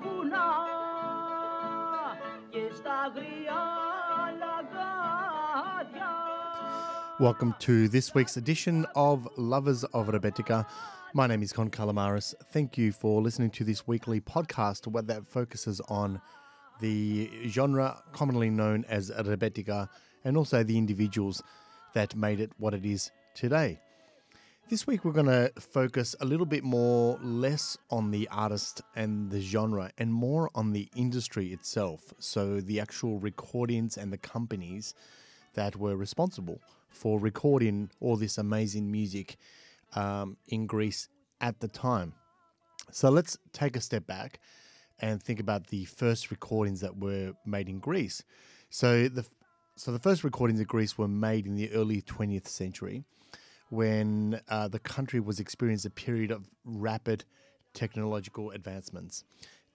βουνά και στα γριά. Welcome to this week's edition of Lovers of Rebetika. My name is Con Kalamaras. Thank you for listening to this weekly podcast where that focuses on the genre commonly known as Rebetika and also the individuals that made it what it is today. This week, we're going to focus a little bit more less on the artist and the genre and more on the industry itself. So, the actual recordings and the companies that were responsible for recording all this amazing music um, in Greece at the time. So, let's take a step back and think about the first recordings that were made in Greece. So, the so the first recordings in Greece were made in the early 20th century when uh, the country was experiencing a period of rapid technological advancements,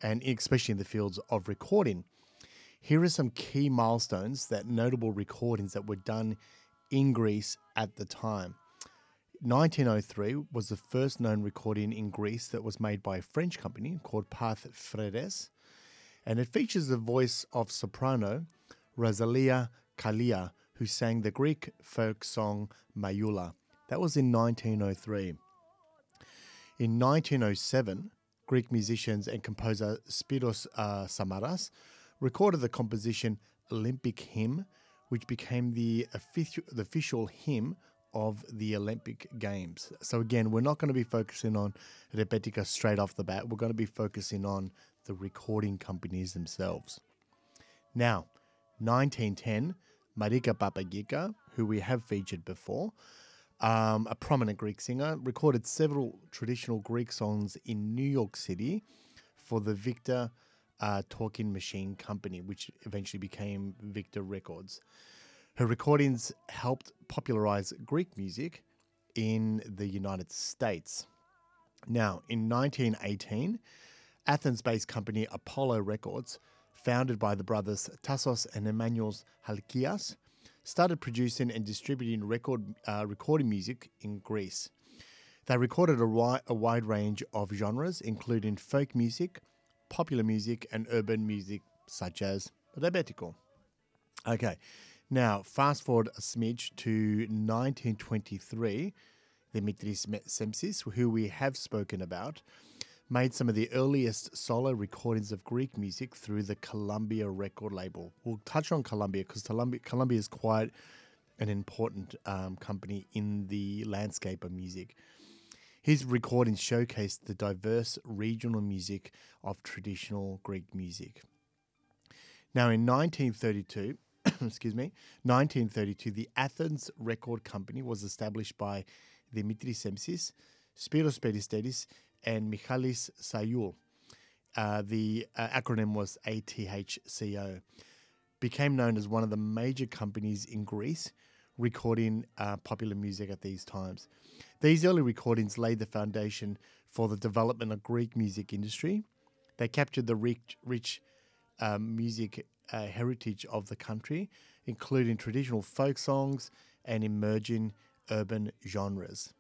and especially in the fields of recording. Here are some key milestones that notable recordings that were done in Greece at the time. 1903 was the first known recording in Greece that was made by a French company called Pathé Frères, and it features the voice of soprano Rosalia Kalia, who sang the Greek folk song Mayula. That was in 1903. In 1907, Greek musicians and composer Spiros uh, Samaras recorded the composition Olympic Hymn, which became the official, the official hymn of the Olympic Games. So, again, we're not going to be focusing on Rebetika straight off the bat. We're going to be focusing on the recording companies themselves. Now, 1910, Marika Papagika, who we have featured before, um, a prominent Greek singer, recorded several traditional Greek songs in New York City for the Victor uh, Talking Machine Company, which eventually became Victor Records. Her recordings helped popularize Greek music in the United States. Now, in 1918, Athens based company Apollo Records, founded by the brothers Tassos and Emmanuel Halkias, started producing and distributing record uh, recording music in Greece. They recorded a, wi- a wide range of genres, including folk music, popular music, and urban music, such as rebetiko. Okay, now fast forward a smidge to 1923. Dimitris Semsis, who we have spoken about, made some of the earliest solo recordings of Greek music through the Columbia record label. We'll touch on Columbia because Columbia, Columbia is quite an important um, company in the landscape of music. His recordings showcased the diverse regional music of traditional Greek music. Now, in 1932, excuse me, 1932, the Athens Record Company was established by Dimitris Semsis, Spiros Peristeris, and Michalis Sayul. Uh, the uh, acronym was ATHCO. Became known as one of the major companies in Greece recording uh, popular music at these times. These early recordings laid the foundation for the development of Greek music industry. They captured the rich, rich um, music uh, heritage of the country, including traditional folk songs and emerging urban genres.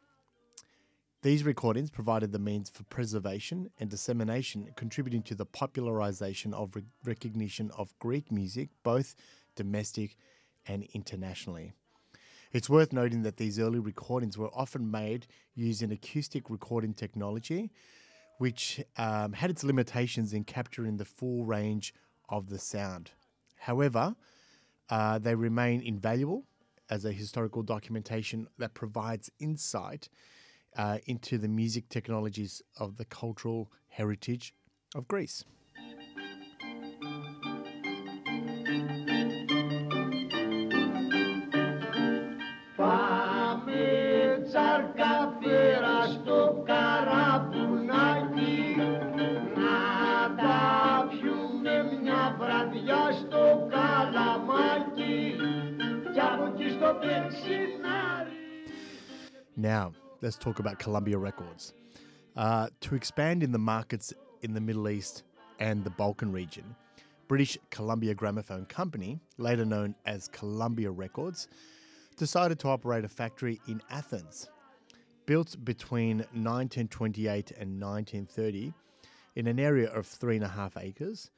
These recordings provided the means for preservation and dissemination, contributing to the popularization of re- recognition of Greek music, both domestic and internationally. It's worth noting that these early recordings were often made using acoustic recording technology, which um, had its limitations in capturing the full range of the sound. However, uh, they remain invaluable as a historical documentation that provides insight uh, into the music technologies of the cultural heritage of Greece. Now, let's talk about Columbia Records. Uh, to expand in the markets in the Middle East and the Balkan region, British Columbia Gramophone Company, later known as Columbia Records, decided to operate a factory in Athens. Built between 1928 and 1930 in an area of three and a half acres,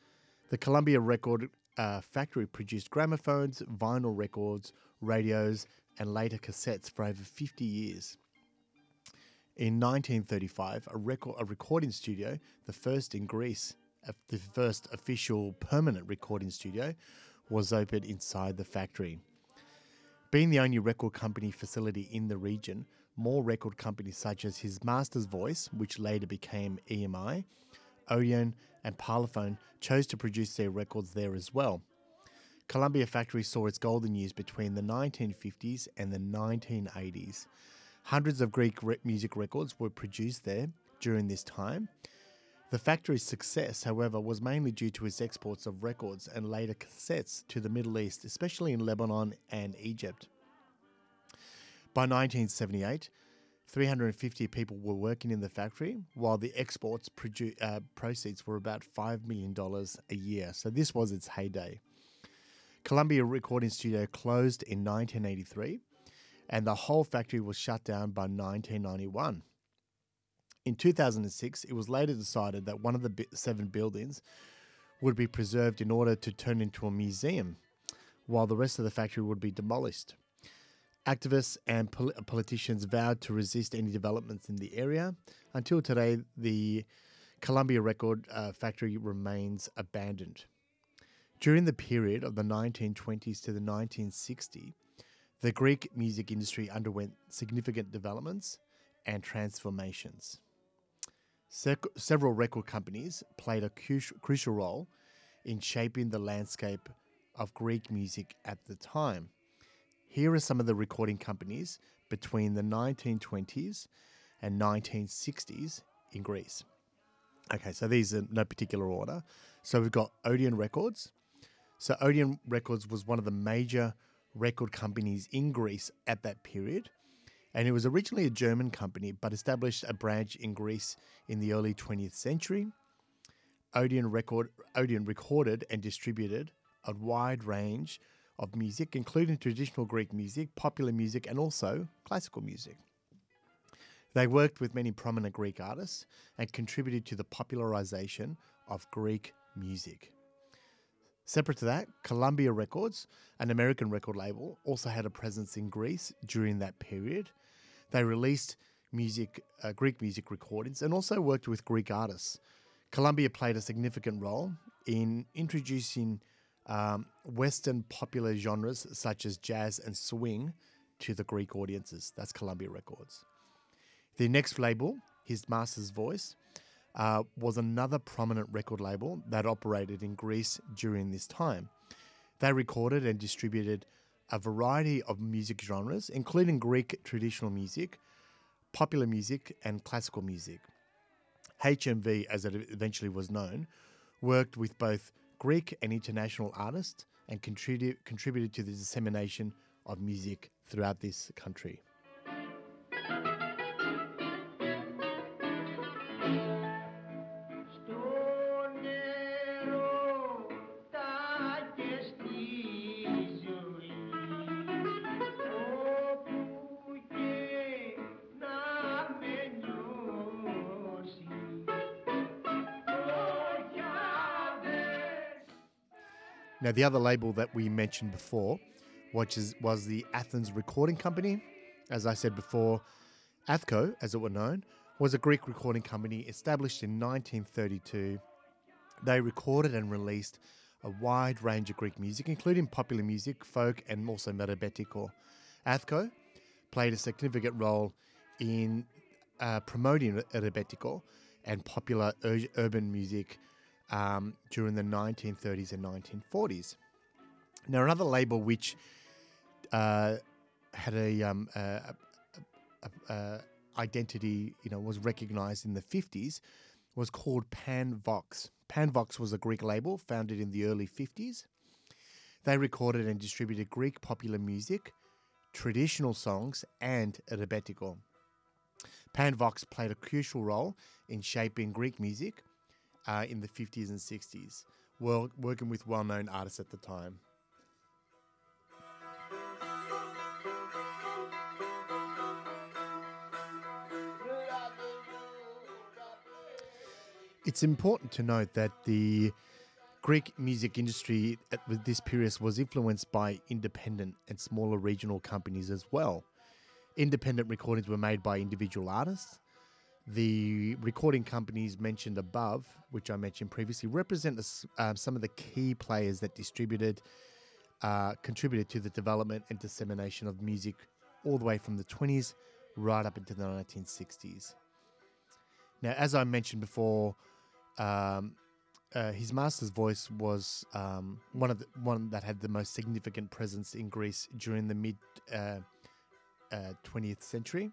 the Columbia Record uh, factory produced gramophones, vinyl records, radios, and later cassettes for over 50 years. In 1935, a, record, a recording studio, the first in Greece, the first official permanent recording studio, was opened inside the factory. Being the only record company facility in the region, more record companies such as his Master's Voice, which later became EMI, Odeon, and Parlophone chose to produce their records there as well. Columbia Factory saw its golden years between the 1950s and the 1980s. Hundreds of Greek re- music records were produced there during this time. The factory's success, however, was mainly due to its exports of records and later cassettes to the Middle East, especially in Lebanon and Egypt. By 1978, 350 people were working in the factory, while the exports produ- uh, proceeds were about $5 million a year. So this was its heyday. Columbia Recording Studio closed in 1983 and the whole factory was shut down by 1991. In 2006, it was later decided that one of the seven buildings would be preserved in order to turn into a museum, while the rest of the factory would be demolished. Activists and pol- politicians vowed to resist any developments in the area. Until today, the Columbia Record uh, Factory remains abandoned. During the period of the 1920s to the 1960s, the Greek music industry underwent significant developments and transformations. Se- several record companies played a crucial role in shaping the landscape of Greek music at the time. Here are some of the recording companies between the 1920s and 1960s in Greece. Okay, so these are no particular order. So we've got Odeon Records. So Odeon Records was one of the major record companies in Greece at that period. And it was originally a German company, but established a branch in Greece in the early 20th century. Odeon, record, Odeon recorded and distributed a wide range of music, including traditional Greek music, popular music, and also classical music. They worked with many prominent Greek artists and contributed to the popularization of Greek music. Separate to that, Columbia Records, an American record label, also had a presence in Greece during that period. They released music, uh, Greek music recordings, and also worked with Greek artists. Columbia played a significant role in introducing um, Western popular genres such as jazz and swing to the Greek audiences. That's Columbia Records. The next label, his Master's Voice, uh, was another prominent record label that operated in Greece during this time. They recorded and distributed a variety of music genres, including Greek traditional music, popular music, and classical music. HMV, as it eventually was known, worked with both Greek and international artists and contributed, contributed to the dissemination of music throughout this country. Now, the other label that we mentioned before, which is, was the Athens Recording Company. As I said before, Athco, as it were known, was a Greek recording company established in 1932. They recorded and released a wide range of Greek music, including popular music, folk, and also merebetiko. Athco played a significant role in uh, promoting rebetiko and popular ur- urban music um, during the 1930s and 1940s. Now, another label which uh, had a, um, a, a, a, identity, you know, was recognized in the 50s was called Panvox. Panvox was a Greek label founded in the early 50s. They recorded and distributed Greek popular music, traditional songs, and rebetiko. Panvox played a crucial role in shaping Greek music uh, in the 50s and 60s, working with well known artists at the time. It's important to note that the Greek music industry at this period was influenced by independent and smaller regional companies as well. Independent recordings were made by individual artists, the recording companies mentioned above, which I mentioned previously, represent uh, some of the key players that distributed, uh, contributed to the development and dissemination of music all the way from the 20s right up into the 1960s. Now, as I mentioned before, um, uh, his master's voice was um, one of the one that had the most significant presence in Greece during the mid uh, uh, 20th century.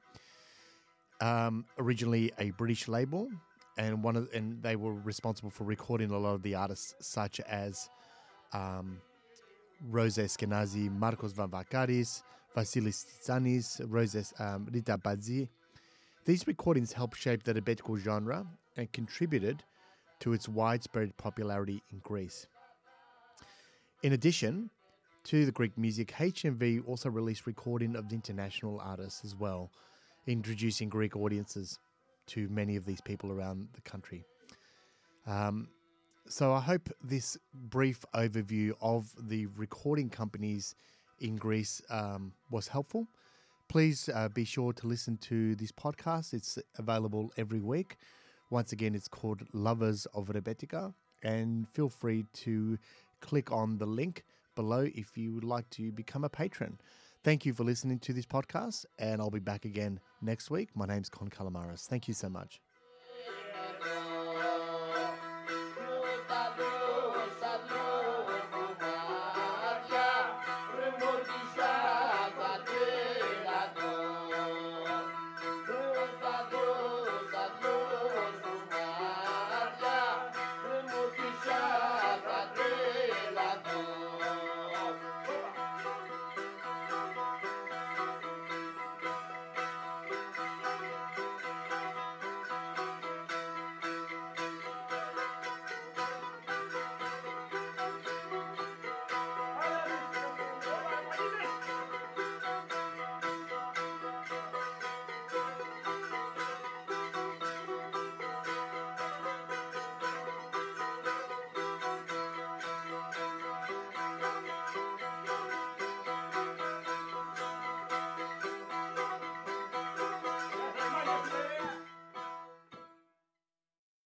Um, originally a British label, and one of and they were responsible for recording a lot of the artists such as um, Rose Eskenazi, Marcos Vamvakaris, Vasilis Tsanis, Rose um, Rita Badzi. These recordings helped shape the rebetiko genre and contributed to its widespread popularity in Greece. In addition to the Greek music, HMV also released recording of international artists as well, introducing Greek audiences to many of these people around the country. Um, so I hope this brief overview of the recording companies in Greece um, was helpful. Please uh, be sure to listen to this podcast. It's available every week. Once again, it's called Lovers of Rebetika, and feel free to click on the link below if you would like to become a patron. Thank you for listening to this podcast, and I'll be back again next week. My name's Con Kalamaras. Thank you so much.